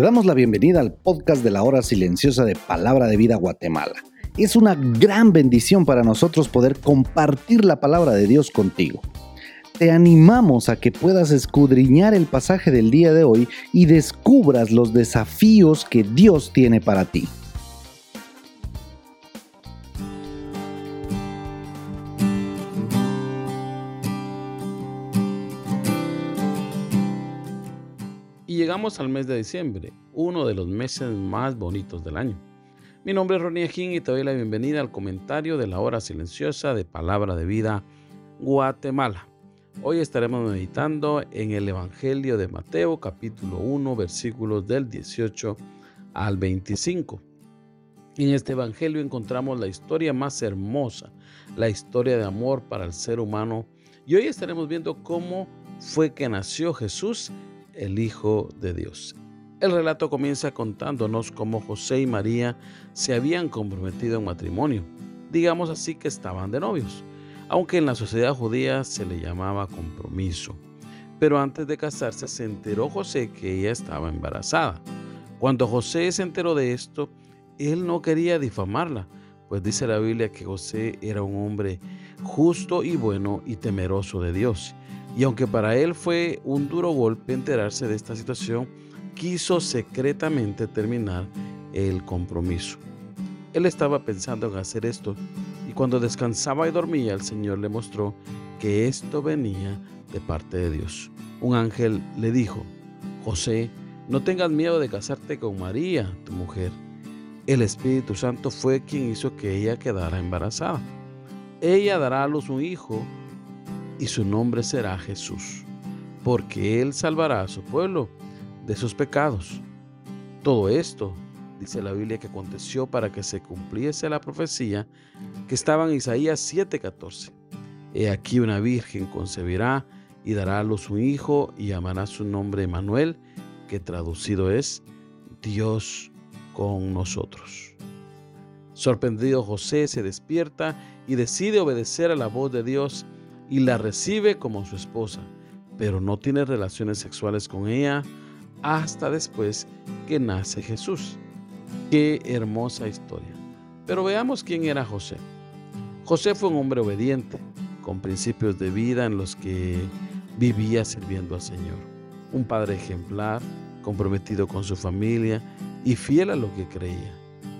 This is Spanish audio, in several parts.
damos la bienvenida al podcast de la hora silenciosa de Palabra de Vida Guatemala. Es una gran bendición para nosotros poder compartir la palabra de Dios contigo. Te animamos a que puedas escudriñar el pasaje del día de hoy y descubras los desafíos que Dios tiene para ti. Llegamos al mes de diciembre, uno de los meses más bonitos del año. Mi nombre es Ronnie Ajín y te doy la bienvenida al comentario de la hora silenciosa de Palabra de Vida Guatemala. Hoy estaremos meditando en el Evangelio de Mateo capítulo 1 versículos del 18 al 25. En este Evangelio encontramos la historia más hermosa, la historia de amor para el ser humano y hoy estaremos viendo cómo fue que nació Jesús el Hijo de Dios. El relato comienza contándonos cómo José y María se habían comprometido en matrimonio, digamos así que estaban de novios, aunque en la sociedad judía se le llamaba compromiso. Pero antes de casarse se enteró José que ella estaba embarazada. Cuando José se enteró de esto, él no quería difamarla, pues dice la Biblia que José era un hombre justo y bueno y temeroso de Dios y aunque para él fue un duro golpe enterarse de esta situación, quiso secretamente terminar el compromiso. Él estaba pensando en hacer esto y cuando descansaba y dormía el Señor le mostró que esto venía de parte de Dios. Un ángel le dijo, José, no tengas miedo de casarte con María, tu mujer. El Espíritu Santo fue quien hizo que ella quedara embarazada. Ella dará a luz un hijo y su nombre será Jesús, porque Él salvará a su pueblo de sus pecados. Todo esto, dice la Biblia, que aconteció para que se cumpliese la profecía que estaba en Isaías 7:14. He aquí una virgen concebirá y dará a luz un hijo y llamará su nombre Emanuel, que traducido es Dios con nosotros. Sorprendido José se despierta y decide obedecer a la voz de Dios y la recibe como su esposa, pero no tiene relaciones sexuales con ella hasta después que nace Jesús. Qué hermosa historia. Pero veamos quién era José. José fue un hombre obediente, con principios de vida en los que vivía sirviendo al Señor. Un padre ejemplar, comprometido con su familia y fiel a lo que creía.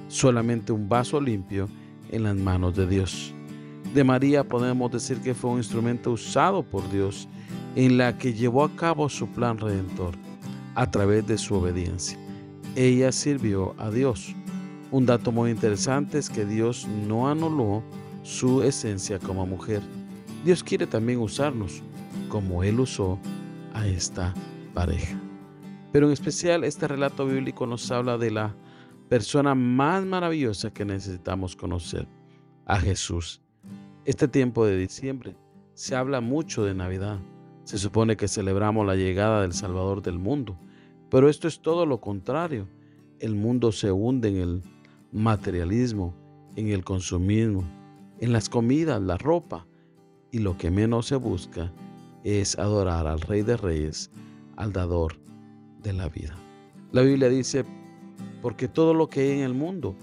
Solamente un vaso limpio en las manos de Dios de María podemos decir que fue un instrumento usado por Dios en la que llevó a cabo su plan redentor a través de su obediencia. Ella sirvió a Dios. Un dato muy interesante es que Dios no anuló su esencia como mujer. Dios quiere también usarnos como Él usó a esta pareja. Pero en especial este relato bíblico nos habla de la persona más maravillosa que necesitamos conocer, a Jesús. Este tiempo de diciembre se habla mucho de Navidad. Se supone que celebramos la llegada del Salvador del mundo, pero esto es todo lo contrario. El mundo se hunde en el materialismo, en el consumismo, en las comidas, la ropa, y lo que menos se busca es adorar al Rey de Reyes, al dador de la vida. La Biblia dice, porque todo lo que hay en el mundo,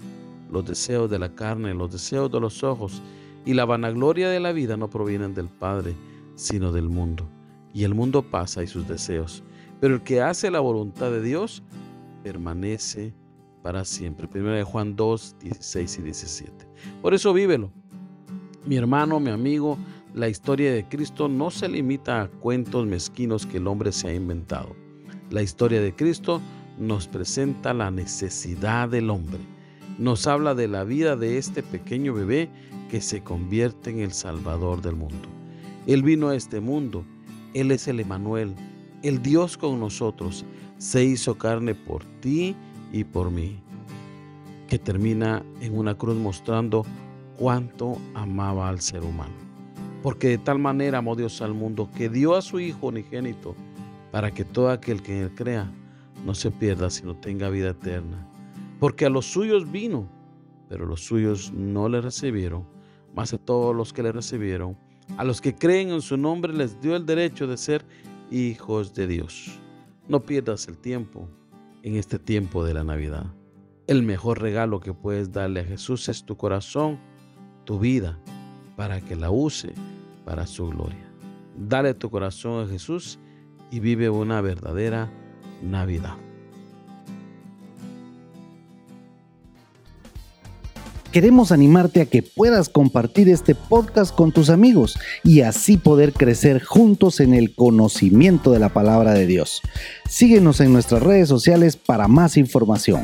los deseos de la carne, los deseos de los ojos y la vanagloria de la vida no provienen del Padre, sino del mundo. Y el mundo pasa y sus deseos, pero el que hace la voluntad de Dios permanece para siempre. Primera de Juan 2, 16 y 17. Por eso vívelo. Mi hermano, mi amigo, la historia de Cristo no se limita a cuentos mezquinos que el hombre se ha inventado. La historia de Cristo nos presenta la necesidad del hombre. Nos habla de la vida de este pequeño bebé que se convierte en el Salvador del mundo. Él vino a este mundo, Él es el Emanuel, el Dios con nosotros, se hizo carne por ti y por mí, que termina en una cruz mostrando cuánto amaba al ser humano. Porque de tal manera amó Dios al mundo que dio a su Hijo unigénito para que todo aquel que en él crea no se pierda, sino tenga vida eterna. Porque a los suyos vino, pero los suyos no le recibieron mas a todos los que le recibieron, a los que creen en su nombre les dio el derecho de ser hijos de Dios. No pierdas el tiempo, en este tiempo de la Navidad. El mejor regalo que puedes darle a Jesús es tu corazón, tu vida, para que la use para su gloria. Dale tu corazón a Jesús y vive una verdadera Navidad. Queremos animarte a que puedas compartir este podcast con tus amigos y así poder crecer juntos en el conocimiento de la palabra de Dios. Síguenos en nuestras redes sociales para más información.